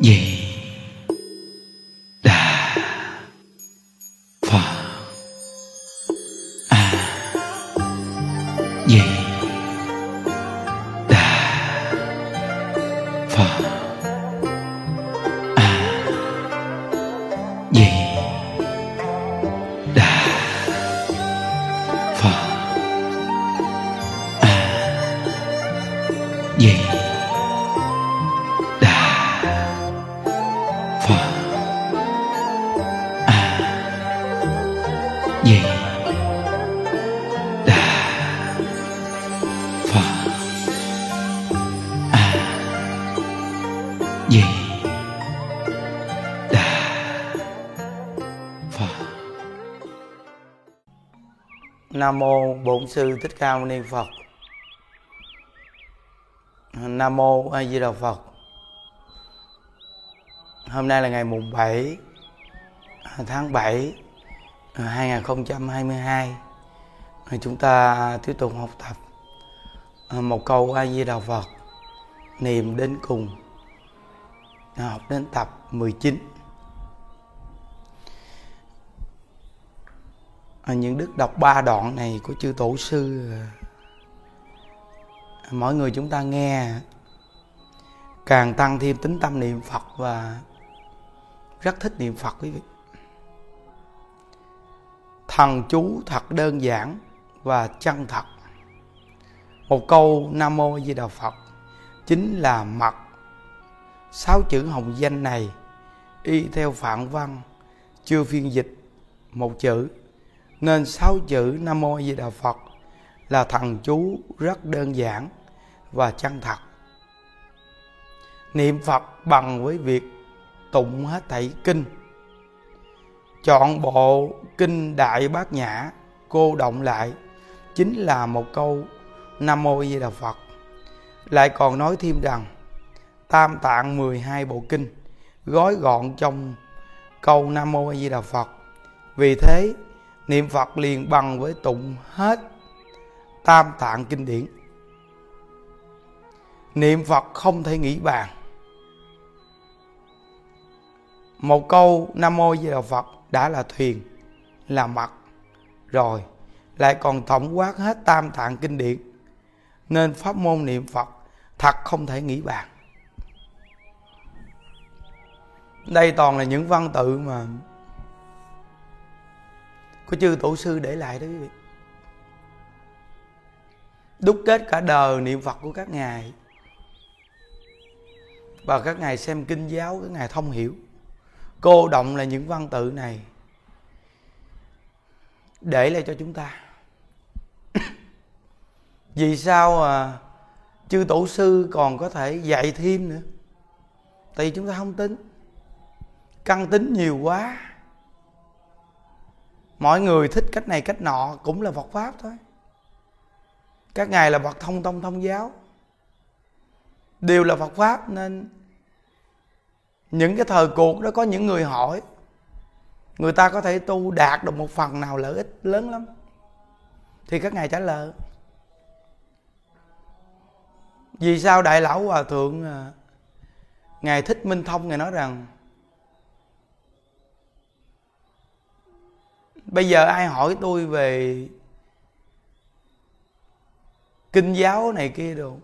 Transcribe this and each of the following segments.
di Bổn sư Thích Ca Mâu Ni Phật. Nam mô A Di Đà Phật. Hôm nay là ngày mùng 7 tháng 7 2022. Chúng ta tiếp tục học tập à, một câu A Di Đà Phật niệm đến cùng. Học đến tập 19. À, những đức đọc ba đoạn này của chư tổ sư à, mỗi người chúng ta nghe, càng tăng thêm tính tâm niệm phật và rất thích niệm phật, quý vị. Thần chú thật đơn giản và chân thật. Một câu nam mô di đà phật, chính là mật. Sáu chữ hồng danh này y theo phạn văn, chưa phiên dịch một chữ nên sáu chữ Nam Mô Di Đà Phật là thần chú rất đơn giản và chân thật. Niệm Phật bằng với việc tụng hết thảy kinh. Chọn bộ kinh Đại Bát Nhã, cô động lại, chính là một câu Nam Mô Di Đà Phật. Lại còn nói thêm rằng, Tam Tạng 12 bộ kinh, gói gọn trong câu Nam Mô A Di Đà Phật. Vì thế niệm phật liền bằng với tụng hết tam tạng kinh điển. Niệm phật không thể nghĩ bàn. Một câu nam mô di đà phật đã là thuyền, là mặt. Rồi, lại còn tổng quát hết tam tạng kinh điển. Nên pháp môn niệm phật thật không thể nghĩ bàn. Đây toàn là những văn tự mà của chư tổ sư để lại đó quý vị. Đúc kết cả đời niệm phật của các ngài. Và các ngài xem kinh giáo các ngài thông hiểu. Cô động là những văn tự này để lại cho chúng ta. Vì sao à, chư tổ sư còn có thể dạy thêm nữa? Tại vì chúng ta không tính căng tính nhiều quá mọi người thích cách này cách nọ cũng là Phật pháp thôi. Các ngài là Phật thông tông thông giáo. Đều là Phật pháp nên những cái thời cuộc đó có những người hỏi. Người ta có thể tu đạt được một phần nào lợi ích lớn lắm. Thì các ngài trả lời. Vì sao đại lão hòa thượng à, ngài thích minh thông ngài nói rằng bây giờ ai hỏi tôi về kinh giáo này kia đồ,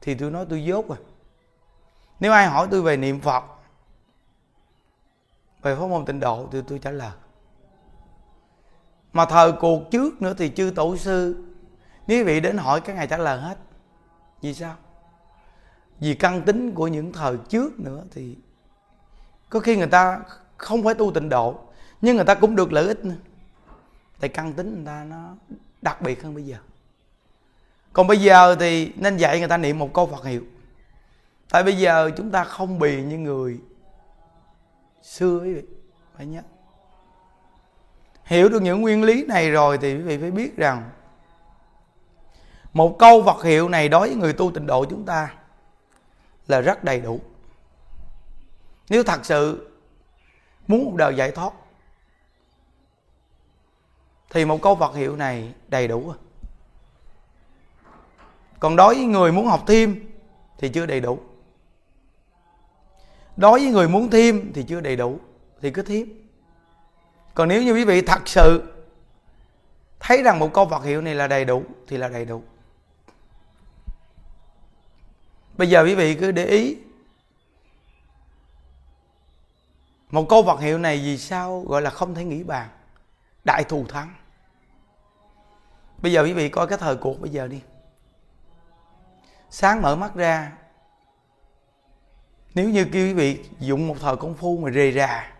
thì tôi nói tôi dốt rồi. Nếu ai hỏi tôi về niệm phật, về pháp môn tịnh độ, thì tôi trả lời. Mà thời cuộc trước nữa thì chư tổ sư, nếu vị đến hỏi các ngài trả lời hết, vì sao? Vì căn tính của những thời trước nữa thì có khi người ta không phải tu tịnh độ, nhưng người ta cũng được lợi ích nữa tại căn tính người ta nó đặc biệt hơn bây giờ. Còn bây giờ thì nên dạy người ta niệm một câu phật hiệu. Tại bây giờ chúng ta không bị như người xưa ấy, phải nhớ. Hiểu được những nguyên lý này rồi thì quý vị phải biết rằng một câu Phật hiệu này đối với người tu tịnh độ chúng ta là rất đầy đủ. Nếu thật sự muốn một đời giải thoát thì một câu Phật hiệu này đầy đủ rồi còn đối với người muốn học thêm thì chưa đầy đủ. Đối với người muốn thêm thì chưa đầy đủ, thì cứ thêm. Còn nếu như quý vị thật sự thấy rằng một câu Phật hiệu này là đầy đủ, thì là đầy đủ. Bây giờ quý vị cứ để ý một câu Phật hiệu này vì sao gọi là không thể nghĩ bàn đại thù thắng. Bây giờ quý vị coi cái thời cuộc bây giờ đi. Sáng mở mắt ra, nếu như kêu quý vị dụng một thời công phu mà rề rà,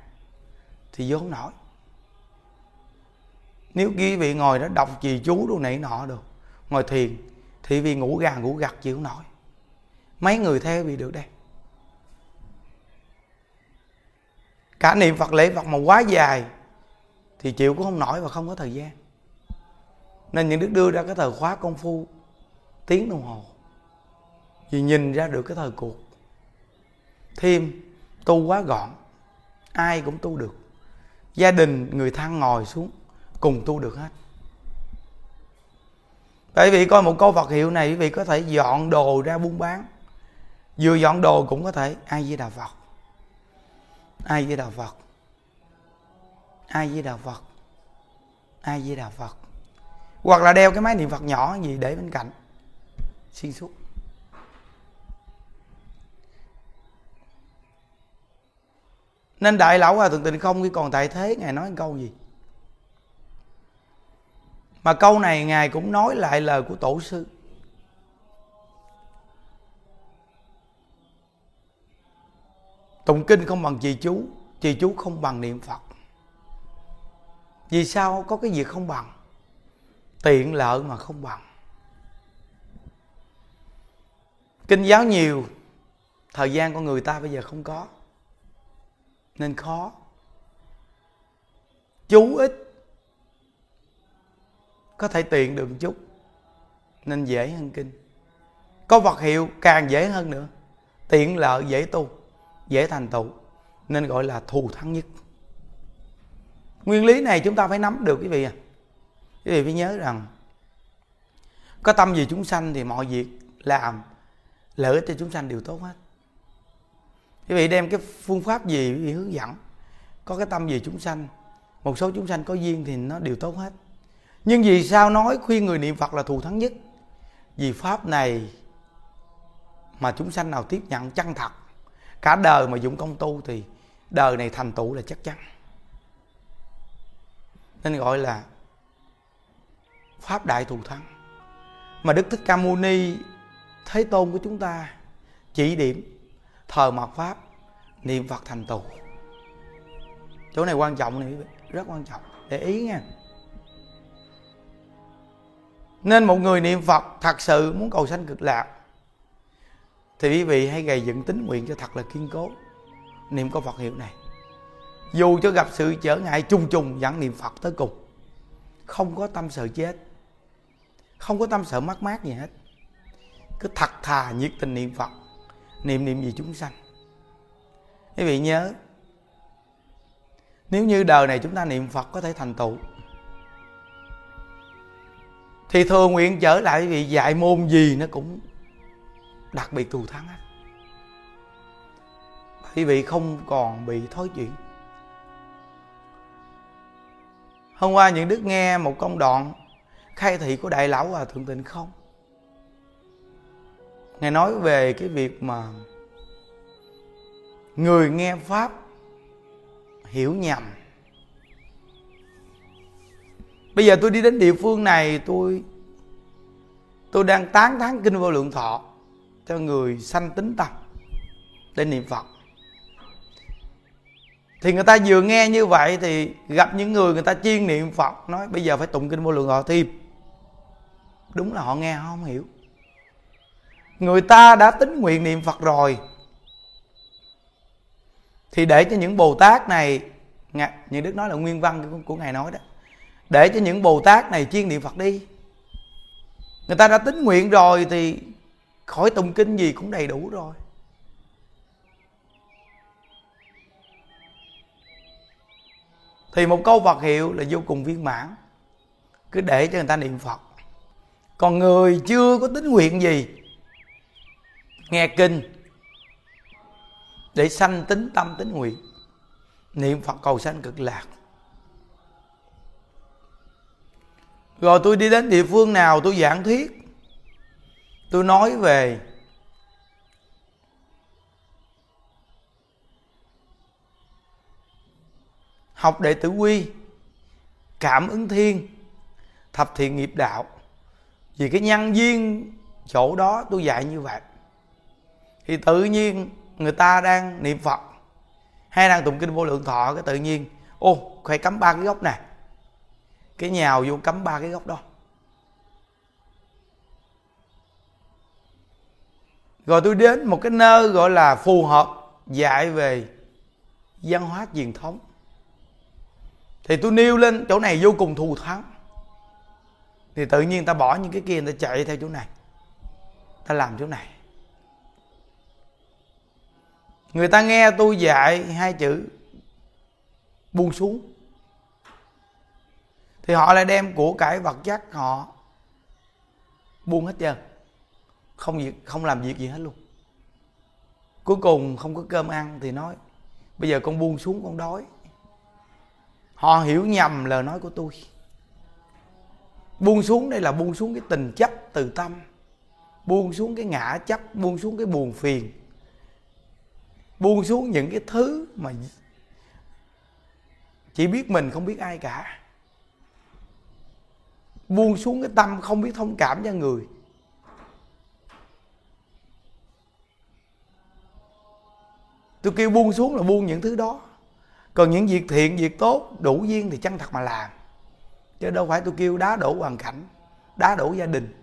thì vô không nổi. Nếu quý vị ngồi đó đọc trì chú đồ này nọ được ngồi thiền, thì vì ngủ gà ngủ gật chịu nổi. Mấy người theo vì được đây. Cả niệm phật lễ phật mà quá dài thì chịu cũng không nổi và không có thời gian. Nên những đức đưa ra cái thời khóa công phu, tiếng đồng hồ vì nhìn ra được cái thời cuộc. Thêm, tu quá gọn, ai cũng tu được. Gia đình, người thân ngồi xuống, cùng tu được hết. Bởi vì coi một câu Phật hiệu này, quý vị có thể dọn đồ ra buôn bán. Vừa dọn đồ cũng có thể, ai với đạo Phật? Ai với đạo Phật? Ai di đạo Phật ai di đạo Phật hoặc là đeo cái máy niệm Phật nhỏ gì để bên cạnh. Xuyên suốt. Nên đại lão hòa thượng tình không khi còn tại thế, ngài nói câu gì? Mà câu này ngài cũng nói lại lời của tổ sư. Tụng kinh không bằng trì chú trì chú không bằng niệm phật vì sao có cái việc không bằng? Tiện lợi mà không bằng. Kinh giáo nhiều, thời gian của người ta bây giờ không có, nên khó. Chú ít, có thể tiện được một chút, nên dễ hơn kinh. Có vật hiệu càng dễ hơn nữa, tiện lợi dễ tu, dễ thành tựu, nên gọi là thù thắng nhất nguyên lý này chúng ta phải nắm được quý vị à. Quý vị phải nhớ rằng, có tâm gì chúng sanh thì mọi việc làm, lợi ích cho chúng sanh đều tốt hết. Quý vị đem cái phương pháp gì, quý vị hướng dẫn, có cái tâm gì chúng sanh, một số chúng sanh có duyên thì nó đều tốt hết. Nhưng vì sao nói khuyên người niệm phật là thù thắng nhất? Vì pháp này mà chúng sanh nào tiếp nhận chân thật, cả đời mà dụng công tu thì đời này thành tựu là chắc chắn nên gọi là pháp đại thù thắng. Mà đức thích ca mâu ni, thế tôn của chúng ta chỉ điểm thờ mạt pháp, niệm phật thành tựu chỗ này quan trọng này, rất quan trọng. Để ý nha. Nên một người niệm phật thật sự muốn cầu sanh cực lạc, thì quý vị hãy gầy dựng tính nguyện cho thật là kiên cố, niệm câu phật hiệu này dù cho gặp sự trở ngại trùng trùng vẫn niệm phật tới cùng. Không có tâm sợ chết. Không có tâm sợ mất mát gì hết. Cứ thật thà nhiệt tình niệm phật, niệm niệm gì chúng sanh. Quý vị nhớ, nếu như đời này chúng ta niệm phật có thể thành tựu, thì thừa nguyện trở lại vì dạy môn gì nó cũng đặc biệt thù thắng hết quý vị không còn bị thối chuyện hôm qua những đức nghe một công đoạn khai thị của đại lão hòa thượng tịnh không? Ngài nói về cái việc mà người nghe pháp hiểu nhầm. Bây giờ tôi đi đến địa phương này, tôi tôi đang tán thán kinh vô lượng thọ cho người sanh tính tâm để niệm phật thì người ta vừa nghe như vậy thì gặp những người người ta chiên niệm phật, nói bây giờ phải tụng kinh vô lượng thọ thêm đúng là họ nghe, họ không hiểu. Người ta đã tính nguyện niệm phật rồi. Thì để cho những bồ tát này như đức nói là nguyên văn của ngài nói đó, để cho những bồ tát này chiên niệm phật đi. Người ta đã tính nguyện rồi thì khỏi tụng kinh gì cũng đầy đủ rồi. Thì một câu Phật hiệu là vô cùng viên mãn. Cứ để cho người ta niệm Phật. Còn người chưa có tính nguyện gì, nghe kinh để sanh tính tâm tính nguyện, niệm phật cầu sanh cực lạc. Rồi tôi đi đến địa phương nào tôi giảng thuyết, tôi nói về học đệ tử quy, cảm ứng thiên, thập thiện nghiệp đạo. Vì cái nhân duyên chỗ đó tôi dạy như vậy. Thì tự nhiên người ta đang niệm phật, hay đang tụng kinh vô lượng thọ, cái tự nhiên, ô phải cắm ba cái gốc này cái nhào vô cắm ba cái gốc đó. Rồi tôi đến một cái nơi gọi là phù hợp dạy về văn hóa truyền thống thì tôi nêu lên, chỗ này vô cùng thù thắng. Thì tự nhiên ta bỏ những cái kia, người ta chạy theo chỗ này. Ta làm chỗ này. Người ta nghe tôi dạy hai chữ, buông xuống. Thì họ lại đem của cải vật chất họ buông hết trơn. Không việc không làm việc gì hết luôn. Cuối cùng không có cơm ăn thì nói, bây giờ con buông xuống, con đói họ hiểu nhầm lời nói của tôi. Buông xuống, đây là buông xuống cái tình chấp từ tâm. Buông xuống cái ngã chấp, buông xuống cái buồn phiền. Buông xuống những cái thứ mà chỉ biết mình không biết ai cả. Buông xuống cái tâm không biết thông cảm cho người. Tôi kêu buông xuống là buông những thứ đó còn những việc thiện, việc tốt đủ duyên thì chân thật mà làm. Chứ đâu phải tôi kêu đá đổ hoàn cảnh, đá đổ gia đình.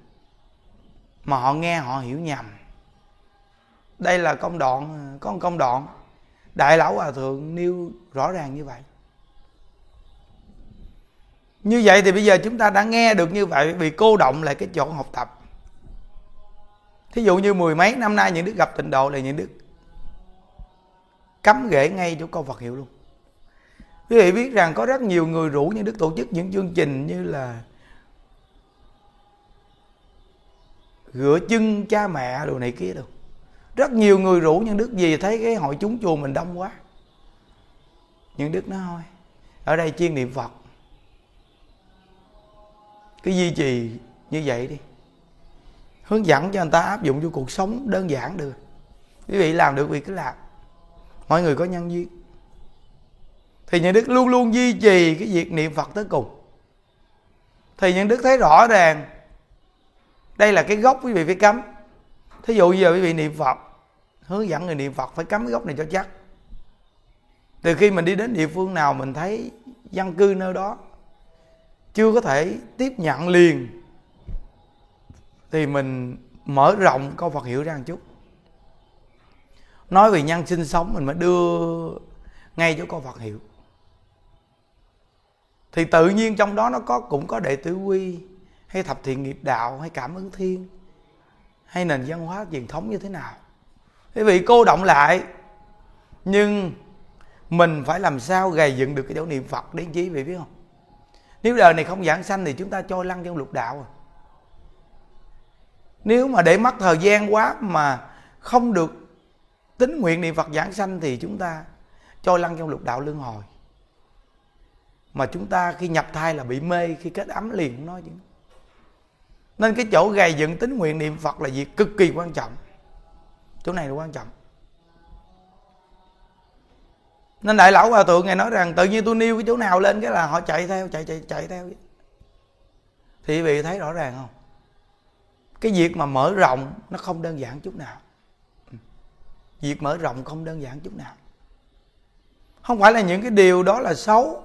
Mà họ nghe, họ hiểu nhầm. Đây là công đoạn, có một công đoạn. Đại lão hòa thượng nêu rõ ràng như vậy. Như vậy thì bây giờ chúng ta đã nghe được như vậy, vì cô động lại cái chỗ học tập. Thí dụ như mười mấy năm nay những đức gặp tịnh độ là những đức cắm ghế ngay chỗ câu Phật hiệu luôn quý vị biết rằng có rất nhiều người rủ những đức tổ chức những chương trình như là rửa chân cha mẹ, đồ này kia đâu. Rất nhiều người rủ những đức gì, thấy cái hội chúng chùa mình đông quá. Những đức nó thôi. Ở đây chuyên niệm phật. Cái duy trì như vậy đi. Hướng dẫn cho người ta áp dụng cho cuộc sống đơn giản được. Quý vị làm được việc cứ làm. Mọi người có nhân duyên thì những đức luôn luôn duy trì cái việc niệm phật tới cùng. Thì những đức thấy rõ ràng, đây là cái gốc quý vị phải cấm thí dụ giờ quý vị niệm phật, hướng dẫn người niệm phật phải cấm cái gốc này cho chắc. Từ khi mình đi đến địa phương nào mình thấy dân cư nơi đó chưa có thể tiếp nhận liền, thì mình mở rộng câu Phật hiểu ra một chút. Nói về nhân sinh sống mình mới đưa ngay cho câu Phật hiểu thì tự nhiên trong đó nó có, cũng có đệ tử quy, hay thập thiện nghiệp đạo, hay cảm ứng thiên, hay nền văn hóa truyền thống như thế nào. Quý vị cô động lại, nhưng mình phải làm sao gầy dựng được cái chỗ niệm phật đến chí vị biết không? Nếu đời này không giảng sanh thì chúng ta trôi lăn trong lục đạo rồi nếu mà để mất thời gian quá mà không được tính nguyện niệm phật giảng sanh thì chúng ta trôi lăn trong lục đạo luân hồi mà chúng ta khi nhập thai là bị mê, khi kết ấm liền cũng nói chứ. Nên cái chỗ gầy dựng tính nguyện niệm phật là việc cực kỳ quan trọng. Chỗ này là quan trọng. Nên đại lão hòa thượng ngài nói rằng, tự nhiên tôi nêu cái chỗ nào lên cái là họ chạy theo, chạy chạy chạy theo thì vị thấy rõ ràng không? Cái việc mà mở rộng nó không đơn giản chút nào. Việc mở rộng không đơn giản chút nào. Không phải là những cái điều đó là xấu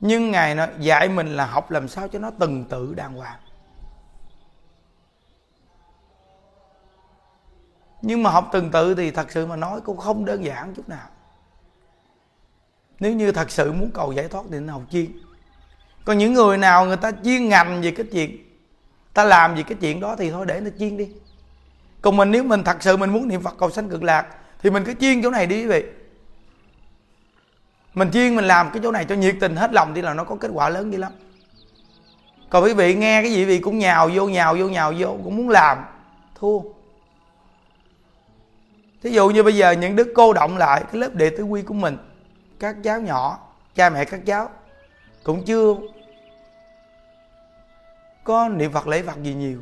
nhưng ngài nó dạy mình là học làm sao cho nó từng tự đàng hoàng. Nhưng mà học từng tự thì thật sự mà nói cũng không đơn giản chút nào. Nếu như thật sự muốn cầu giải thoát thì nên học chuyên còn những người nào người ta chuyên ngành về cái chuyện, ta làm gì cái chuyện đó thì thôi để nó chuyên đi. Còn mình, nếu mình thật sự mình muốn niệm phật cầu sanh cực lạc thì mình cứ chuyên chỗ này đi quý vị mình chuyên mình làm cái chỗ này cho nhiệt tình hết lòng thì là nó có kết quả lớn đi lắm. Còn quý vị nghe cái gì vị cũng nhào vô nhào vô nhào vô, cũng muốn làm, thua. Thí dụ như bây giờ những đức cô động lại, cái lớp đệ tử quy của mình, các cháu nhỏ, cha mẹ các cháu cũng chưa có niệm phật lễ phật gì nhiều.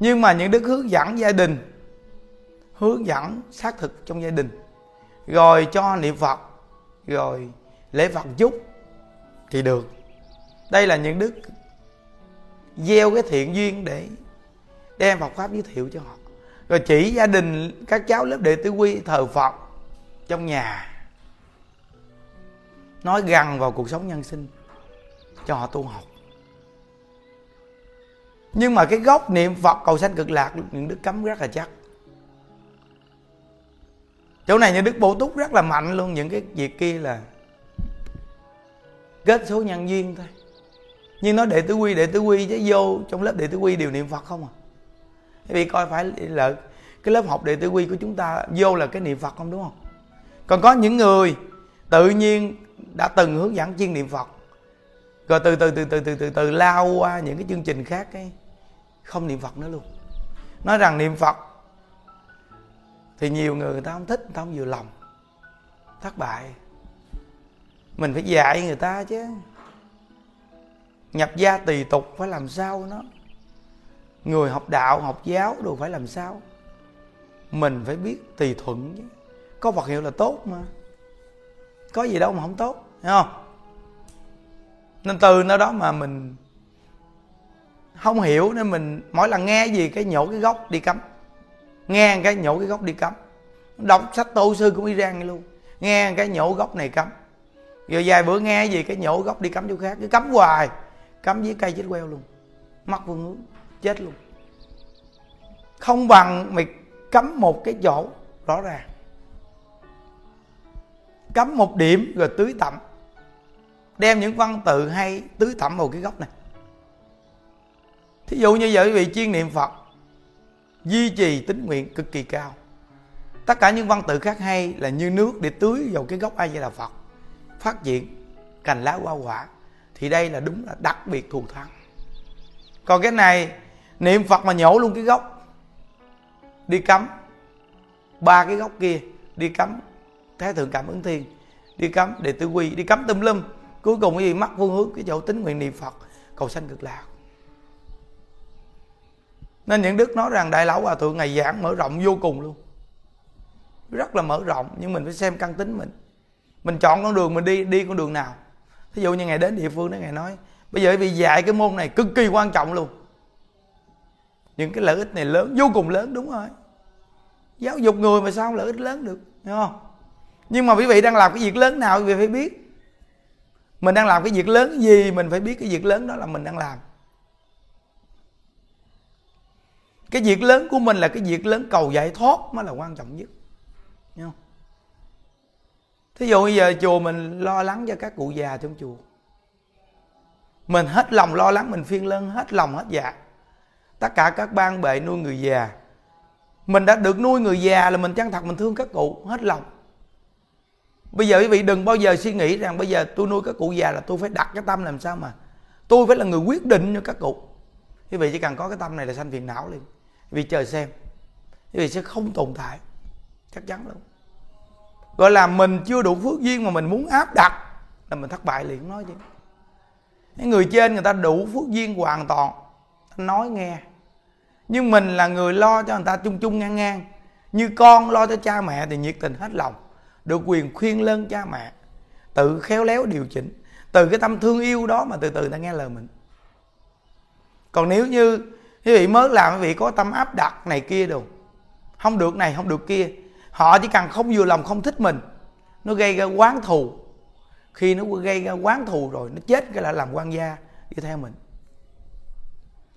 Nhưng mà những đức hướng dẫn gia đình, hướng dẫn xác thực trong gia đình, rồi cho niệm phật, rồi lễ phật chút thì được. Đây là những đức gieo cái thiện duyên để đem Phật pháp giới thiệu cho họ. Rồi chỉ gia đình, các cháu lớp đệ tử quy, thờ Phật trong nhà, nói gần vào cuộc sống nhân sinh cho họ tu học. Nhưng mà cái gốc niệm Phật cầu sanh cực lạc, những đức cấm rất là chắc. Chỗ này những đức bổ túc rất là mạnh luôn, những cái việc kia là kết số nhân duyên thôi. Nhưng nói đệ tử quy, đệ tử quy chứ vô trong lớp đệ tử quy đều niệm phật không à? Vì coi phải là cái lớp học đệ tử quy của chúng ta vô là cái niệm phật không, đúng không? Còn có những người tự nhiên đã từng hướng dẫn chuyên niệm phật. Rồi từ từ từ từ từ từ từ lao qua những cái chương trình khác cái không niệm phật nữa luôn. Nói rằng niệm phật thì nhiều người người ta không thích, người ta không vừa lòng. Thất bại mình phải dạy người ta chứ. Nhập gia tùy tục phải làm sao nó? Người học đạo, học giáo đều phải làm sao? Mình phải biết tùy thuận chứ. Có vật hiệu là tốt mà. Có gì đâu mà không tốt hiểu không? Nên từ nơi đó mà mình không hiểu nên mình mỗi lần nghe gì cái nhổ cái gốc đi cấm nghe cái nhổ cái gốc đi cấm đọc sách tô sư cũng Iran vậy luôn. Nghe cái nhổ gốc này cấm rồi vài bữa nghe gì, cái nhổ gốc đi cắm chỗ khác, cứ cắm hoài, cắm dưới cây chết queo luôn. Mất phương hướng, chết luôn. Không bằng mày cắm một cái chỗ rõ ràng. Cắm một điểm rồi tưới tẩm. Đem những văn tự hay tưới tẩm vào cái gốc này. Thí dụ như vậy quý vị chuyên niệm phật, duy trì tính nguyện cực kỳ cao. Tất cả những văn tự khác hay là như nước để tưới vào cái gốc ai di đà phật phát triển cành lá hoa quả, thì đây là đúng là đặc biệt thù thắng. Còn cái này, niệm phật mà nhổ luôn cái gốc, đi cấm ba cái gốc kia, đi cấm thái thượng cảm ứng thiên, đi cấm đệ tử quy, đi cấm tùm lum cuối cùng cái gì? Mất phương hướng, cái chỗ tính nguyện niệm phật, cầu sanh cực lạc. Nên những đức nói rằng đại lão hòa thượng ngày giảng mở rộng vô cùng luôn. Rất là mở rộng, nhưng mình phải xem căn tính mình mình chọn con đường, mình đi đi con đường nào? Thí dụ như ngày đến địa phương đó, ngày nói, bây giờ vì dạy cái môn này cực kỳ quan trọng luôn. Những cái lợi ích này lớn, vô cùng lớn, đúng rồi. Giáo dục người mà sao lợi ích lớn được, hiểu không? Nhưng mà quý vị đang làm cái việc lớn nào quý vị phải biết. Mình đang làm cái việc lớn gì, mình phải biết cái việc lớn đó là mình đang làm. Cái việc lớn của mình là cái việc lớn cầu giải thoát mới là quan trọng nhất thí dụ bây giờ chùa mình lo lắng cho các cụ già trong chùa. Mình hết lòng lo lắng, mình phiên lân, hết lòng, hết dạ. Tất cả các ban bệ nuôi người già. Mình đã được nuôi người già là mình chân thật, mình thương các cụ, hết lòng. Bây giờ quý vị đừng bao giờ suy nghĩ rằng bây giờ tôi nuôi các cụ già là tôi phải đặt cái tâm làm sao mà tôi phải là người quyết định cho các cụ. Quý vị chỉ cần có cái tâm này là sanh phiền não liền. Vì chờ xem. Quý vị sẽ không tồn tại. Chắc chắn luôn gọi là mình chưa đủ phước duyên mà mình muốn áp đặt là mình thất bại liền, nói chứ. Những người trên người ta đủ phước duyên hoàn toàn nói nghe. Nhưng mình là người lo cho người ta chung chung ngang ngang. Như con lo cho cha mẹ thì nhiệt tình hết lòng, được quyền khuyên lên cha mẹ, tự khéo léo điều chỉnh. Từ cái tâm thương yêu đó mà từ từ ta nghe lời mình. Còn nếu như quý vị mới làm quý vị có tâm áp đặt này kia đồ, không được này, không được kia họ chỉ cần không vừa lòng, không thích mình, nó gây ra quán thù. Khi nó gây ra quán thù rồi, nó chết cái là làm quan gia đi theo mình.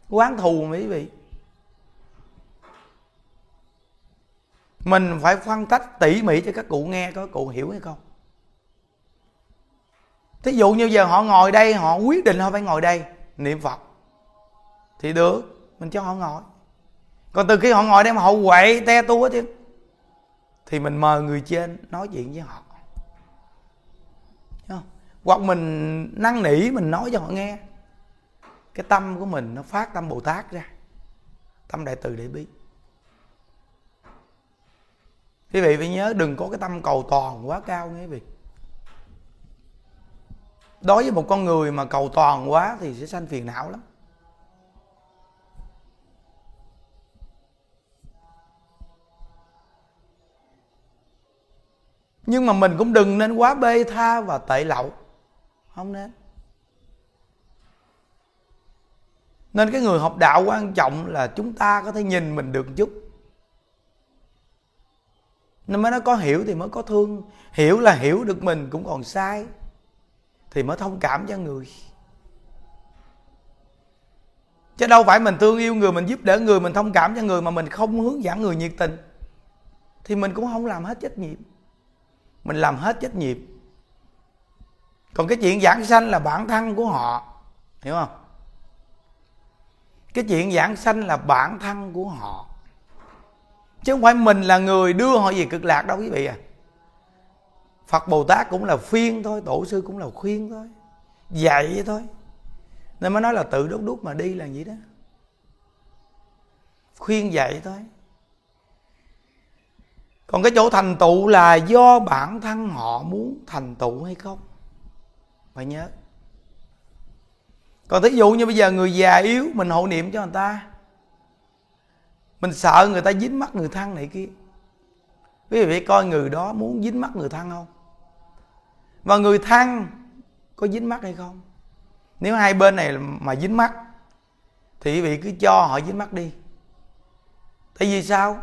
Quán thù mà quý vị. Mình phải phân tách, tỉ mỉ cho các cụ nghe, có cụ hiểu hay không? Thí dụ như giờ họ ngồi đây, họ quyết định họ phải ngồi đây, niệm phật, thì được, mình cho họ ngồi. Còn từ khi họ ngồi đây mà họ quậy, te tua chứ thì mình mời người trên nói chuyện với họ. Không? hoặc mình năn nỉ, mình nói cho họ nghe. Cái tâm của mình nó phát tâm bồ tát ra. Tâm đại từ đại bi. Quý vị phải nhớ, đừng có cái tâm cầu toàn quá cao nghe quý vị. Đối với một con người mà cầu toàn quá thì sẽ sanh phiền não lắm. Nhưng mà mình cũng đừng nên quá bê tha và tệ lậu. Không nên. Nên cái người học đạo quan trọng là chúng ta có thể nhìn mình được một chút. Nên mới nó có hiểu thì mới có thương. Hiểu là hiểu được mình cũng còn sai, thì mới thông cảm cho người. Chứ đâu phải mình thương yêu người, mình giúp đỡ người, mình thông cảm cho người mà mình không hướng dẫn người nhiệt tình, thì mình cũng không làm hết trách nhiệm mình làm hết trách nhiệm. Còn cái chuyện giảng sanh là bản thân của họ. Hiểu không? Cái chuyện giảng sanh là bản thân của họ. Chứ không phải mình là người đưa họ về cực lạc đâu, quý vị à. Phật bồ tát cũng là phiên thôi, tổ sư cũng là khuyên thôi. Dạy thôi. Nên mới nói là tự đốt đúc mà đi là gì đó. Khuyên dạy thôi còn cái chỗ thành tựu là do bản thân họ muốn thành tựu hay không? Phải nhớ. Còn thí dụ như bây giờ người già yếu, mình hộ niệm cho người ta. Mình sợ người ta dính mắt người thân này kia. Quý vị coi người đó muốn dính mắt người thân không? Và người thân có dính mắt hay không? Nếu hai bên này mà dính mắt, thì quý vị cứ cho họ dính mắt đi. Tại vì sao?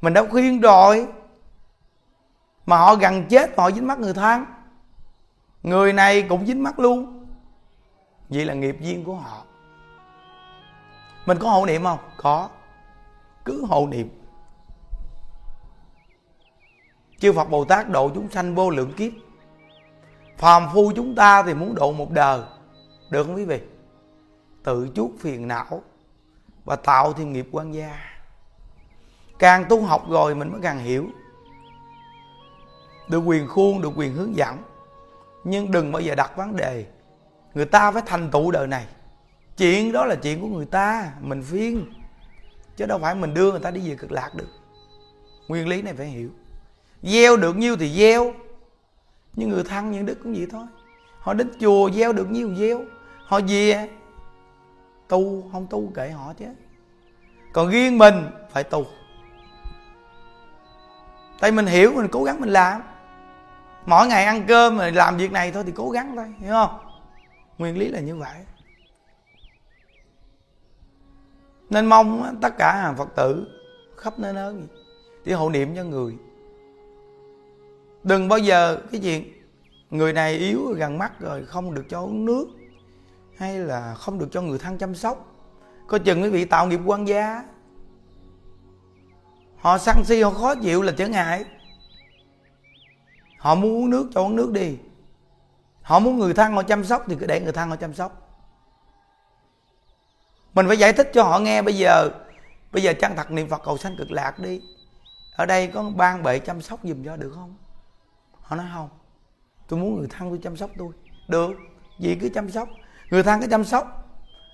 Mình đã khuyên rồi mà họ gần chết, họ dính mắt người thân người này cũng dính mắt luôn. Vậy là nghiệp duyên của họ. Mình có hộ niệm không? Có. Cứ hộ niệm. Chư phật bồ tát độ chúng sanh vô lượng kiếp. Phàm phu chúng ta thì muốn độ một đời. Được không quý vị? Tự chuốc phiền não và tạo thêm nghiệp quan gia. Càng tu học rồi mình mới càng hiểu được quyền khuôn, được quyền hướng dẫn. Nhưng đừng bao giờ đặt vấn đề. Người ta phải thành tựu đời này. Chuyện đó là chuyện của người ta, mình phiên. Chứ đâu phải mình đưa người ta đi về cực lạc được. Nguyên lý này phải hiểu. Gieo được nhiêu thì gieo. Nhưng người thân, những đức cũng vậy thôi. Họ đến chùa, gieo được nhiêu gieo. Họ về, tu, không tu kệ họ chứ. Còn riêng mình phải tu. Tại mình hiểu, mình cố gắng mình làm mỗi ngày ăn cơm rồi làm việc này thôi thì cố gắng thôi, hiểu không? Nguyên lý là như vậy. Nên mong tất cả hàng phật tử khắp nơi nơi thì hộ niệm cho người. Đừng bao giờ cái chuyện người này yếu gần mắt rồi không được cho uống nước, hay là không được cho người thân chăm sóc. Có chừng quý vị tạo nghiệp quan gia, họ săn si, họ khó chịu là trở ngại họ muốn uống nước cho uống nước đi. Họ muốn người thân họ chăm sóc thì cứ để người thân họ chăm sóc. Mình phải giải thích cho họ nghe bây giờ. Bây giờ chân thật niệm phật cầu sanh cực lạc đi. Ở đây có ban bệ chăm sóc giùm cho được không? Họ nói không. Tôi muốn người thân tôi chăm sóc tôi. Được. Gì cứ chăm sóc. Người thân cứ chăm sóc.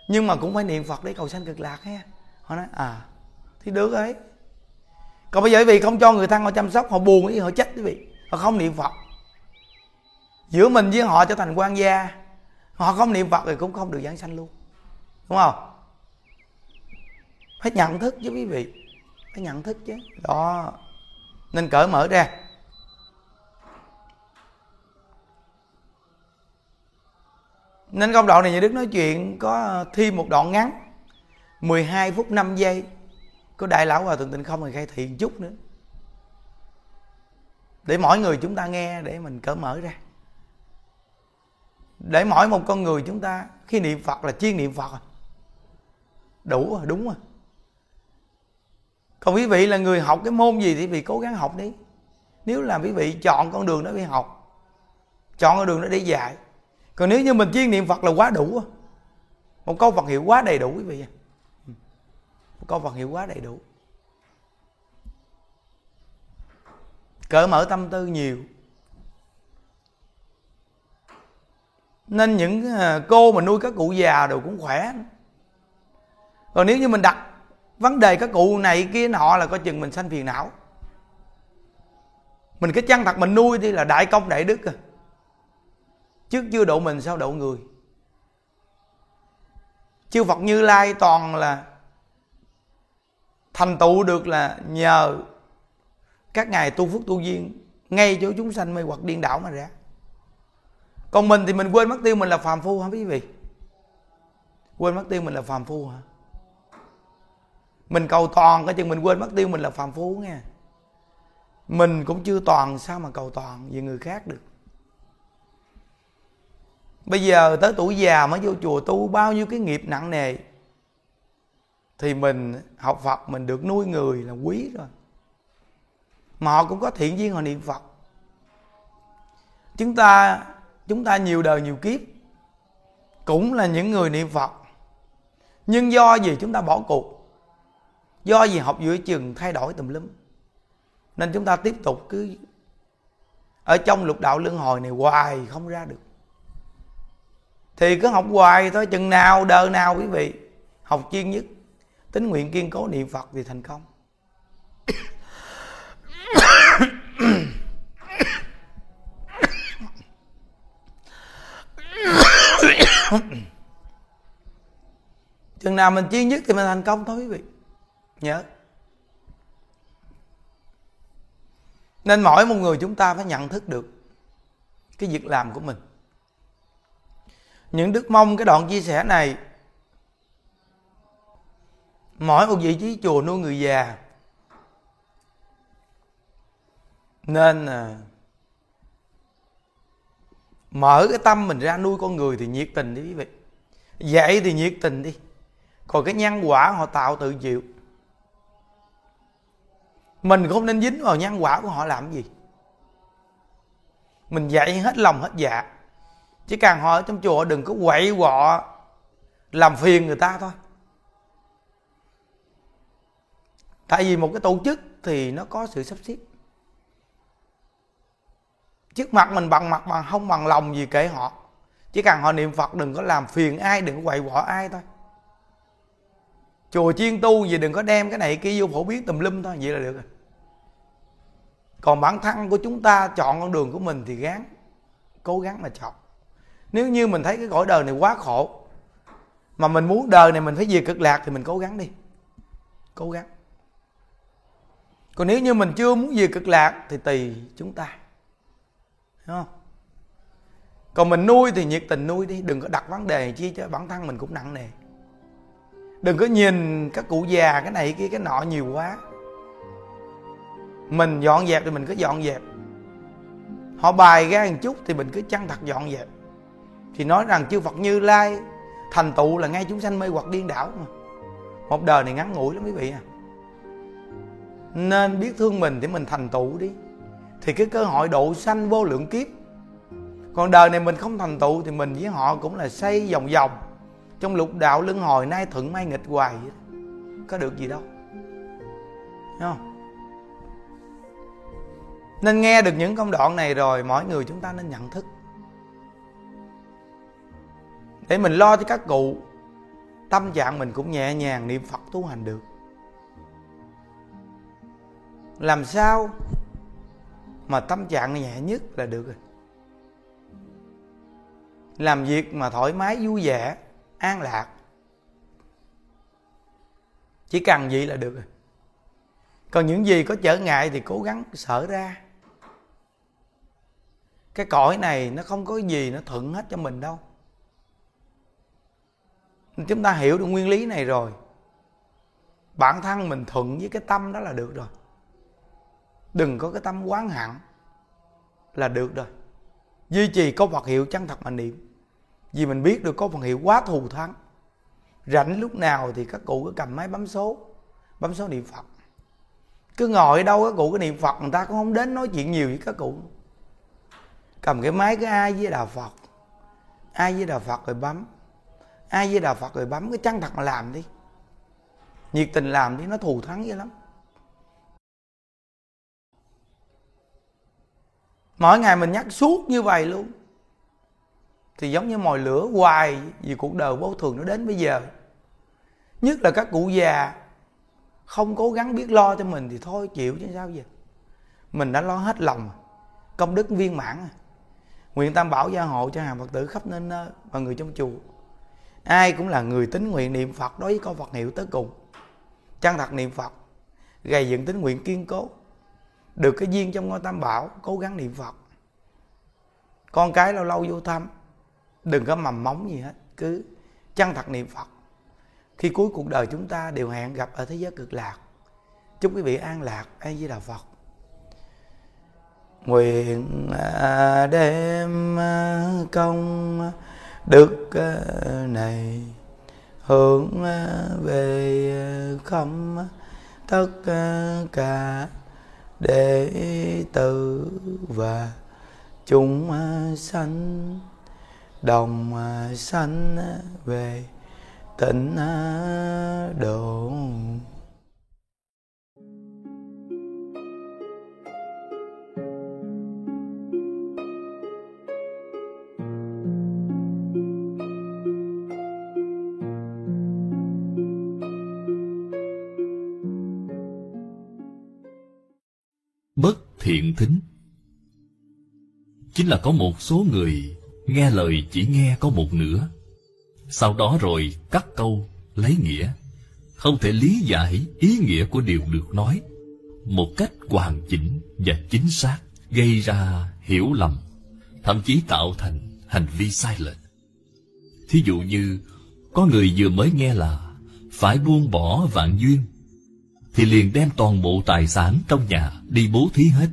Nhưng mà cũng phải niệm phật để cầu sanh cực lạc ha. Họ nói à thì được ấy còn bây giờ vì không cho người thân họ chăm sóc, họ buồn ý, họ chết quý vị họ không niệm phật. Giữa mình với họ trở thành quan gia, họ không niệm phật thì cũng không được giảng sanh luôn. Đúng không? Phải nhận thức chứ quý vị. Phải nhận thức chứ. Đó. Nên cởi mở ra. Nên công đoạn này nhà Đức nói chuyện có thêm một đoạn ngắn 12 phút 5 giây. Có đại lão hòa thượng tịnh không thì khai thị một chút nữa để mỗi người chúng ta nghe, để mình cởi mở ra. Để mỗi một con người chúng ta, khi niệm phật là chuyên niệm phật à. đủ rồi đúng rồi còn quý vị là người học cái môn gì thì quý vị cố gắng học đi. Nếu là quý vị chọn con đường đó đi học, chọn con đường đó để dạy. Còn nếu như mình chuyên niệm phật là quá đủ một câu phật hiệu quá đầy đủ quý vị một câu phật hiệu quá đầy đủ. Cỡ mở tâm tư nhiều. Nên những à, cô mà nuôi các cụ già đều cũng khỏe. Còn nếu như mình đặt vấn đề các cụ này kia nọ là coi chừng mình sanh phiền não. Mình cái chân thật mình nuôi đi là đại công đại đức à. Trước chưa độ mình sao độ người. Chư phật như lai toàn là thành tựu được là nhờ các ngài tu phước tu duyên, ngay chỗ chúng sanh mê hoặc điên đảo mà ra. Còn mình thì mình quên mất tiêu mình là phàm phu hả quý vị? Quên mất tiêu mình là phàm phu hả? Mình cầu toàn cái chừng mình quên mất tiêu mình là phàm phu nghe. Mình cũng chưa toàn, sao mà cầu toàn về người khác được? Bây giờ tới tuổi già mới vô chùa tu, bao nhiêu cái nghiệp nặng nề, thì mình học phật mình được nuôi người là quý rồi mà họ cũng có thiện duyên, họ niệm phật. Chúng ta chúng ta nhiều đời nhiều kiếp cũng là những người niệm phật. Nhưng do gì chúng ta bỏ cuộc? Do gì học giữa chừng thay đổi tùm lum? Nên chúng ta tiếp tục cứ ở trong lục đạo luân hồi này hoài không ra được. Thì cứ học hoài thôi, chừng nào, đời nào quý vị học chuyên nhất tính nguyện kiên cố niệm phật thì thành công. chừng nào mình chuyên nhất thì mình thành công thôi quý vị. Nhớ. Nên mỗi một người chúng ta phải nhận thức được cái việc làm của mình. Những đức mong cái đoạn chia sẻ này, mỗi một vị trí chùa nuôi người già nên à, mở cái tâm mình ra nuôi con người thì nhiệt tình đi quý vị. Dạy thì nhiệt tình đi. Còn cái nhân quả họ tạo tự chịu. Mình không nên dính vào nhân quả của họ làm gì. Mình dạy hết lòng hết dạ. Chỉ cần họ ở trong chùa đừng có quậy quọ làm phiền người ta thôi. Tại vì một cái tổ chức thì nó có sự sắp xếp trước mặt mình bằng mặt mà không bằng lòng gì kể họ. Chỉ cần họ niệm phật, đừng có làm phiền ai, đừng có quậy quọ ai thôi. Chùa chiên tu gì đừng có đem cái này kia vô phổ biến tùm lum thôi, vậy là được rồi. Còn bản thân của chúng ta chọn con đường của mình thì gắng cố gắng mà chọn. Nếu như mình thấy cái cõi đời này quá khổ, mà mình muốn đời này mình phải về cực lạc thì mình cố gắng đi. Cố gắng. Còn nếu như mình chưa muốn về cực lạc thì tùy chúng ta. Đúng không? Còn mình nuôi thì nhiệt tình nuôi đi, đừng có đặt vấn đề chi cho bản thân mình cũng nặng nề. Đừng có nhìn các cụ già, cái này kia, cái nọ nhiều quá. Mình dọn dẹp thì mình cứ dọn dẹp. Họ bài ra một chút thì mình cứ chăng thật dọn dẹp. Thì nói rằng chư Phật Như Lai, thành tựu là ngay chúng sanh mê hoặc điên đảo mà. Một đời này ngắn ngủi lắm quý vị à. Nên biết thương mình thì mình thành tựu đi thì cái cơ hội độ sanh vô lượng kiếp. Còn đời này mình không thành tựu thì mình với họ cũng là xây vòng vòng. Trong lục đạo luân hồi nay thuận mai nghịch hoài. Vậy. có được gì đâu. Thấy không? Nên nghe được những công đoạn này rồi, mỗi người chúng ta nên nhận thức. Để mình lo cho các cụ, tâm trạng mình cũng nhẹ nhàng, niệm phật tu hành được. Làm sao mà tâm trạng nhẹ nhất là được rồi. Làm việc mà thoải mái, vui vẻ, an lạc. Chỉ cần vậy là được rồi. Còn những gì có trở ngại thì cố gắng sở ra. Cái cõi này nó không có gì nó thuận hết cho mình đâu. Chúng ta hiểu được nguyên lý này rồi. Bản thân mình thuận với cái tâm đó là được rồi đừng có cái tâm quán hận là được rồi. Duy trì có Phật hiệu chân thật mà niệm. Vì mình biết được có Phật hiệu quá thù thắng. Rảnh lúc nào thì các cụ cứ cầm máy bấm số bấm số niệm Phật. Cứ ngồi ở đâu các cụ cái niệm Phật, người ta cũng không đến nói chuyện nhiều với các cụ. Cầm cái máy cái ai với đạo Phật, ai với đạo Phật rồi bấm, ai với đạo Phật rồi bấm, cái chân thật mà làm đi. Nhiệt tình làm đi, nó thù thắng dữ lắm. Mỗi ngày mình nhắc suốt như vậy luôn. Thì giống như mồi lửa hoài vì cuộc đời vô thường nó đến bây giờ. Nhất là các cụ già không cố gắng biết lo cho mình thì thôi, chịu chứ sao giờ. Mình đã lo hết lòng, công đức viên mãn nguyện tam bảo gia hộ cho hàng phật tử khắp nơi nơi và người trong chùa. Ai cũng là người tính nguyện niệm phật đối với con phật hiệu tới cùng. Chân thật niệm phật, gây dựng tính nguyện kiên cố được cái duyên trong ngôi tam bảo, cố gắng niệm phật. Con cái lâu lâu vô thăm, đừng có mầm móng gì hết, cứ chân thật niệm phật. Khi cuối cuộc đời chúng ta đều hẹn gặp ở thế giới cực lạc. Chúc quý vị an lạc an di đà phật. Nguyện à, đem à, công đức à, này hướng về khắp tất cả đệ tử và chúng sanh đồng sanh về tịnh độ. Thiện thính. Chính là có một số người nghe lời chỉ nghe có một nửa. Sau đó rồi cắt câu, lấy nghĩa. Không thể lý giải ý nghĩa của điều được nói. Một cách hoàn chỉnh và chính xác gây ra hiểu lầm, thậm chí tạo thành hành vi sai lệch. Thí dụ như, có người vừa mới nghe là phải buông bỏ vạn duyên, thì liền đem toàn bộ tài sản trong nhà đi bố thí hết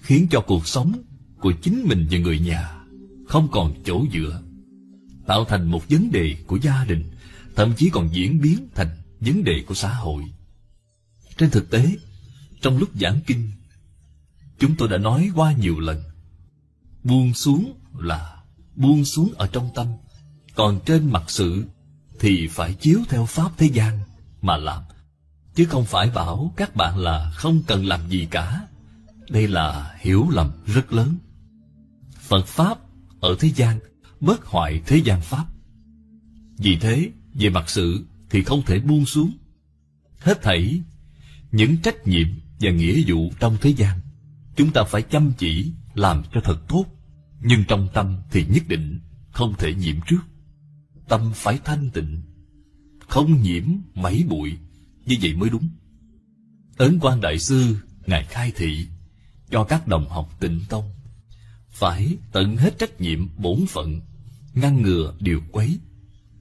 khiến cho cuộc sống của chính mình và người nhà không còn chỗ dựa, tạo thành một vấn đề của gia đình, thậm chí còn diễn biến thành vấn đề của xã hội. Trên thực tế, trong lúc giảng kinh, chúng tôi đã nói qua nhiều lần, buông xuống là buông xuống ở trong tâm, còn trên mặt sự thì phải chiếu theo pháp thế gian mà làm, chứ không phải bảo các bạn là không cần làm gì cả đây là hiểu lầm rất lớn. Phật pháp ở thế gian bất hoại thế gian pháp. Vì thế, về mặt sự thì không thể buông xuống. Hết thảy những trách nhiệm và nghĩa vụ trong thế gian, chúng ta phải chăm chỉ làm cho thật tốt. Nhưng trong tâm thì nhất định không thể nhiễm trước. Tâm phải thanh tịnh, không nhiễm mấy bụi, như vậy mới đúng. Ấn quan đại sư ngài khai thị cho các đồng học tịnh tông. Phải tận hết trách nhiệm bổn phận, ngăn ngừa điều quấy,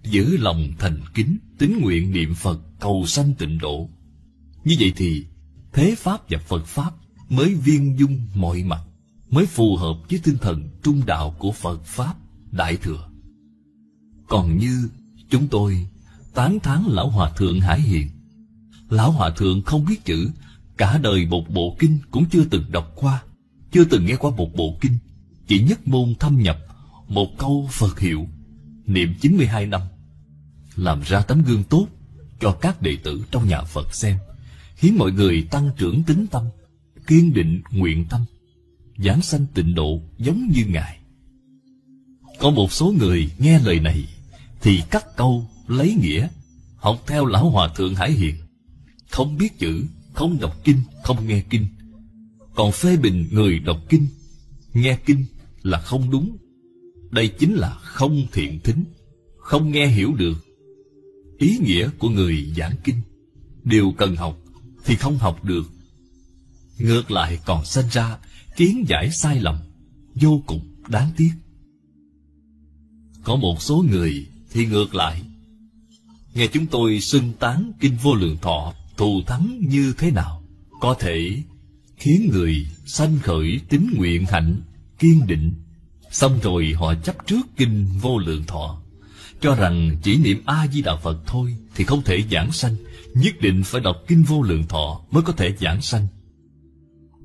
giữ lòng thành kính, tín nguyện niệm phật cầu sanh tịnh độ. Như vậy thì, thế pháp và phật pháp mới viên dung mọi mặt, mới phù hợp với tinh thần trung đạo của phật pháp đại thừa. Còn như chúng tôi, tán thán lão hòa thượng hải hiền, lão hòa thượng không biết chữ cả đời một bộ kinh cũng chưa từng đọc qua, chưa từng nghe qua một bộ kinh. Chỉ nhất môn thâm nhập, một câu phật hiệu, niệm 92 năm, làm ra tấm gương tốt cho các đệ tử trong nhà phật xem, khiến mọi người tăng trưởng tính tâm, kiên định nguyện tâm giảng sanh tịnh độ giống như ngài. Có một số người nghe lời này thì cắt câu lấy nghĩa, học theo lão hòa thượng hải hiền, không biết chữ không đọc kinh, không nghe kinh. Còn phê bình người đọc kinh, nghe kinh là không đúng. Đây chính là không thiện thính, không nghe hiểu được. Ý nghĩa của người giảng kinh điều cần học thì không học được. Ngược lại còn sinh ra kiến giải sai lầm, vô cùng đáng tiếc. Có một số người thì ngược lại. Nghe chúng tôi xưng tán kinh vô lượng thọ thù thắng như thế nào? Có thể khiến người sanh khởi tín nguyện hạnh, kiên định. Xong rồi họ chấp trước kinh vô lượng thọ. Cho rằng chỉ niệm a di đà phật thôi thì không thể giảng sanh, nhất định phải đọc kinh vô lượng thọ mới có thể giảng sanh.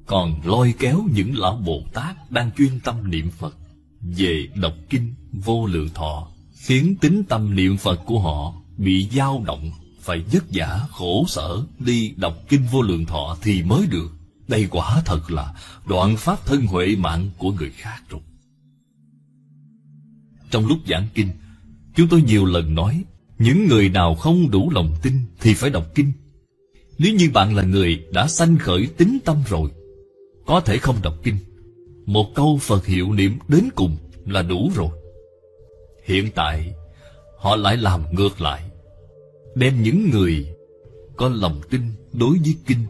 Còn lôi kéo những lão bồ tát đang chuyên tâm niệm phật về đọc kinh vô lượng thọ, khiến tính tâm niệm phật của họ bị dao động phải vất vả, khổ sở đi đọc kinh vô lượng thọ thì mới được. Đây quả thật là đoạn pháp thân huệ mạng của người khác rồi. Trong lúc giảng kinh, chúng tôi nhiều lần nói, những người nào không đủ lòng tin thì phải đọc kinh. Nếu như bạn là người đã sanh khởi tính tâm rồi, Có thể không đọc kinh. Một câu Phật hiệu niệm đến cùng là đủ rồi. Hiện tại, Họ lại làm ngược lại. Đem những người Có lòng tin đối với kinh,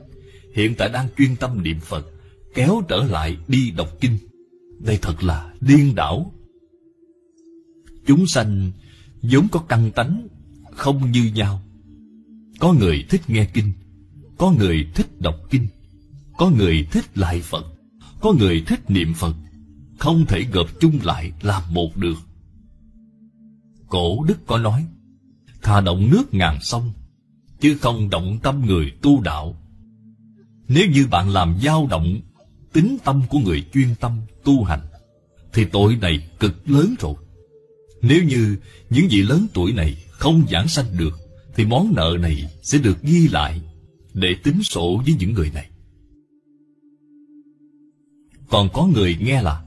Hiện tại đang chuyên tâm niệm Phật, Kéo trở lại đi đọc kinh. Đây thật là điên đảo. Chúng sanh vốn có căn tánh Không như nhau. Có người thích nghe kinh, Có người thích đọc kinh, Có người thích lại Phật, Có người thích niệm Phật, Không thể gộp chung lại làm một được. Cổ Đức có nói Thà động nước ngàn sông, Chứ không động tâm người tu đạo. Nếu như bạn làm dao động, Tính tâm của người chuyên tâm tu hành, Thì tội này cực lớn rồi. Nếu như những vị lớn tuổi này không giảng sanh được, Thì món nợ này sẽ được ghi lại Để tính sổ với những người này. Còn có người nghe là,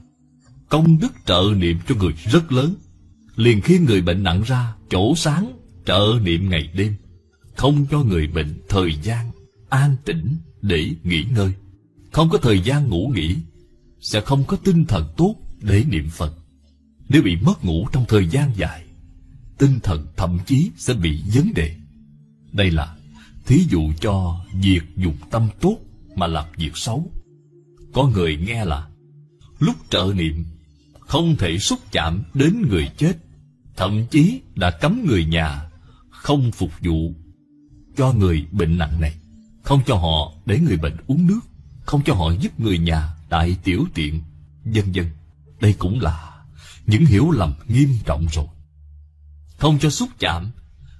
Công đức trợ niệm cho người rất lớn. Liền khi người bệnh nặng ra, chỗ sáng trợ niệm ngày đêm, không cho người bệnh thời gian an tĩnh để nghỉ ngơi. Không có thời gian ngủ nghỉ, sẽ không có tinh thần tốt để niệm phật. Nếu bị mất ngủ trong thời gian dài, tinh thần thậm chí sẽ bị vấn đề. Đây là thí dụ cho việc dùng tâm tốt mà làm việc xấu. Có người nghe là, lúc trợ niệm, không thể xúc chạm đến người chết, thậm chí đã cấm người nhà không phục vụ cho người bệnh nặng này, không cho họ để người bệnh uống nước, không cho họ giúp người nhà đại tiểu tiện, vân vân. Đây cũng là những hiểu lầm nghiêm trọng rồi. Không cho xúc chạm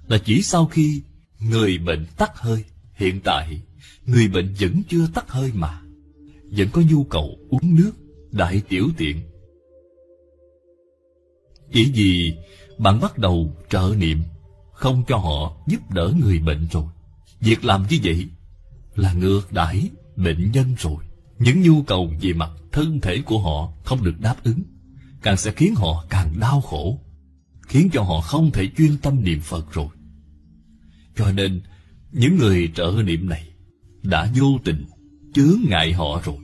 là chỉ sau khi người bệnh tắt hơi. Hiện tại, người bệnh vẫn chưa tắt hơi mà, vẫn có nhu cầu uống nước đại tiểu tiện. Chỉ vì bạn bắt đầu trợ niệm không cho họ giúp đỡ người bệnh rồi. Việc làm như vậy là ngược đãi bệnh nhân rồi. Những nhu cầu về mặt thân thể của họ không được đáp ứng. Càng sẽ khiến họ càng đau khổ, khiến cho họ không thể chuyên tâm niệm phật rồi. Cho nên, những người trợ niệm này đã vô tình chướng ngại họ rồi.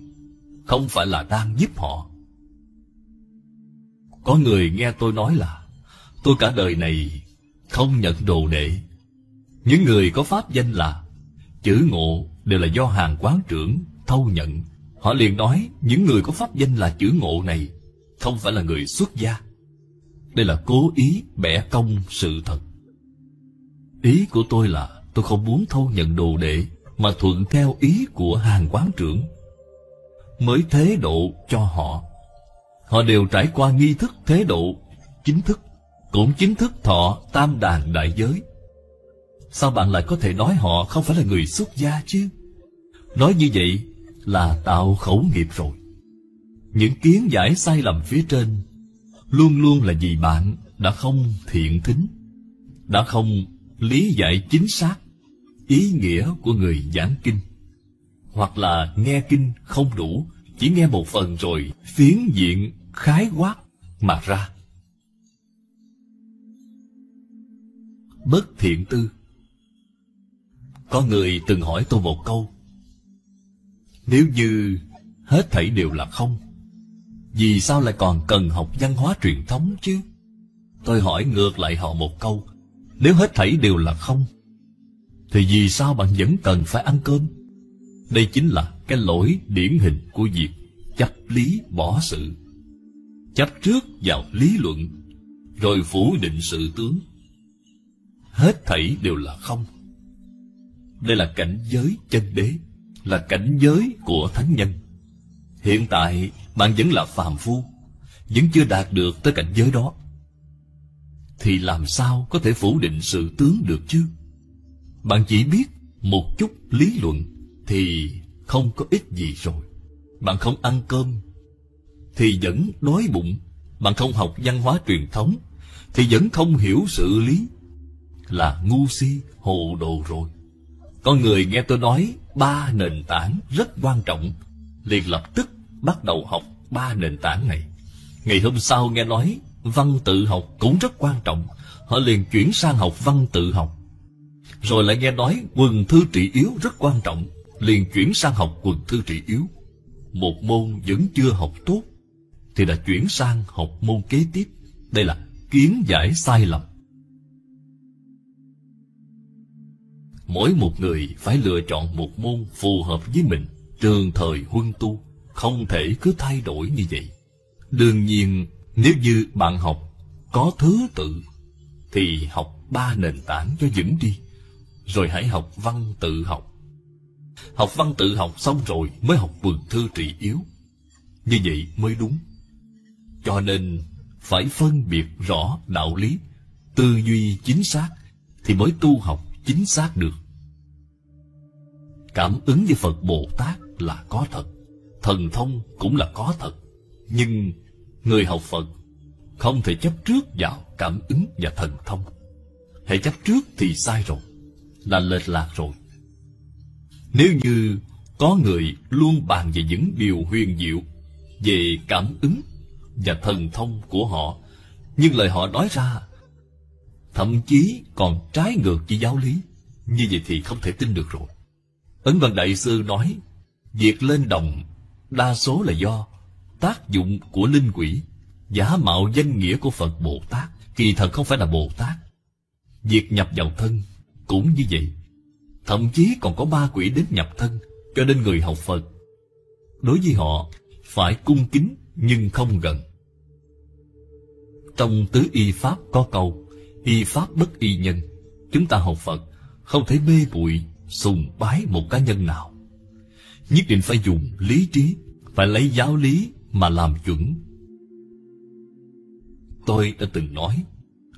Không phải là đang giúp họ. Có người nghe tôi nói là, Tôi cả đời này không nhận đồ đệ. Những người có pháp danh là chữ ngộ đều là do hàng quán trưởng thâu nhận. Họ liền nói, những người có pháp danh là chữ ngộ này không phải là người xuất gia. Đây là cố ý bẻ cong sự thật. Ý của tôi là tôi không muốn thâu nhận đồ đệ mà thuận theo ý của hàng quán trưởng. Mới thế độ cho họ. Họ đều trải qua nghi thức thế độ, chính thức cũng chính thức thọ tam đàn đại giới. Sao bạn lại có thể nói họ không phải là người xuất gia chứ? Nói như vậy là tạo khẩu nghiệp rồi. Những kiến giải sai lầm phía trên luôn luôn là vì bạn đã không thiện thính, đã không lý giải chính xác ý nghĩa của người giảng kinh, hoặc là nghe kinh không đủ, chỉ nghe một phần rồi phiến diện khái quát mà ra. Bất thiện tư. Có người từng hỏi tôi một câu, nếu như hết thảy đều là không, vì sao lại còn cần học văn hóa truyền thống chứ? Tôi hỏi ngược lại họ một câu, nếu hết thảy đều là không, thì vì sao bạn vẫn cần phải ăn cơm? Đây chính là cái lỗi điển hình của việc chấp lý bỏ sự. Chấp trước vào lý luận, rồi phủ định sự tướng hết thảy đều là không. Đây là cảnh giới chân đế, là cảnh giới của thánh nhân. Hiện tại, bạn vẫn là phàm phu, vẫn chưa đạt được tới cảnh giới đó. Thì làm sao có thể phủ định sự tướng được chứ? Bạn chỉ biết một chút lý luận thì không có ích gì rồi. Bạn không ăn cơm thì vẫn đói bụng. Bạn không học văn hóa truyền thống thì vẫn không hiểu sự lý là ngu si hồ đồ rồi con người nghe tôi nói ba nền tảng rất quan trọng, liền lập tức bắt đầu học ba nền tảng này ngày hôm sau nghe nói văn tự học cũng rất quan trọng, họ liền chuyển sang học văn tự học rồi lại nghe nói quần thư trị yếu rất quan trọng, liền chuyển sang học quần thư trị yếu một môn vẫn chưa học tốt, thì đã chuyển sang học môn kế tiếp. Đây là kiến giải sai lầm. Mỗi một người phải lựa chọn một môn phù hợp với mình, trường thời huân tu, không thể cứ thay đổi như vậy. Đương nhiên, nếu như bạn học có thứ tự, thì học ba nền tảng cho vững đi, rồi hãy học văn tự học. Học văn tự học xong rồi mới học vườn thư trị yếu. Như vậy mới đúng. Cho nên phải phân biệt rõ đạo lý, tư duy chính xác thì mới tu học chính xác được. Cảm ứng với Phật Bồ Tát là có thật, thần thông cũng là có thật. Nhưng người học Phật không thể chấp trước vào cảm ứng và thần thông. Hãy chấp trước thì sai rồi, là lệch lạc rồi. Nếu như có người luôn bàn về những điều huyền diệu về cảm ứng và thần thông của họ, nhưng lời họ nói ra thậm chí còn trái ngược với giáo lý, như vậy thì không thể tin được rồi. Ấn Văn Đại Sư nói, việc lên đồng đa số là do tác dụng của linh quỷ, giả mạo danh nghĩa của Phật Bồ Tát, kỳ thật không phải là Bồ Tát. Việc nhập vào thân cũng như vậy. Thậm chí còn có ba quỷ đến nhập thân, cho nên người học Phật. Đối với họ, phải cung kính nhưng không gần. Trong tứ y Pháp có câu, y Pháp bất y nhân. Chúng ta học Phật, không thể mê bụi, sùng bái một cá nhân nào. Nhất định phải dùng lý trí, phải lấy giáo lý mà làm chuẩn. Tôi đã từng nói,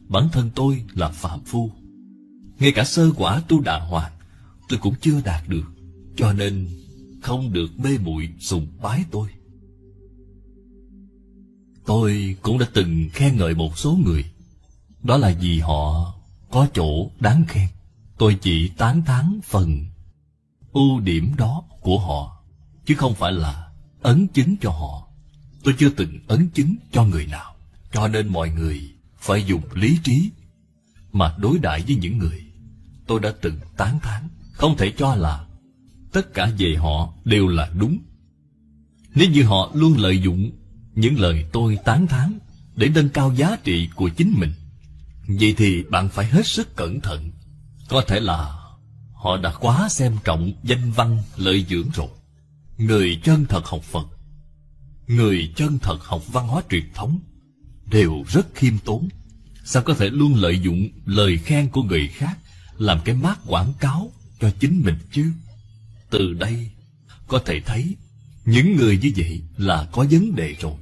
bản thân tôi là phạm phu. Ngay cả sơ quả tu đà hoàng, tôi cũng chưa đạt được. Cho nên không được mê muội sùng bái tôi. Tôi cũng đã từng khen ngợi một số người. Đó là vì họ có chỗ đáng khen. Tôi chỉ tán thán phần ưu điểm đó của họ, chứ không phải là ấn chứng cho họ. Tôi chưa từng ấn chứng cho người nào. Cho nên mọi người phải dùng lý trí mà đối đãi với những người tôi đã từng tán thán. Không thể cho là tất cả về họ đều là đúng. Nếu như họ luôn lợi dụng những lời tôi tán thán để nâng cao giá trị của chính mình, vậy thì bạn phải hết sức cẩn thận. Có thể là họ đã quá xem trọng danh văn lợi dưỡng rồi. Người chân thật học Phật, người chân thật học văn hóa truyền thống đều rất khiêm tốn. Sao có thể luôn lợi dụng lời khen của người khác làm cái mát quảng cáo cho chính mình chứ? Từ đây có thể thấy những người như vậy là có vấn đề rồi.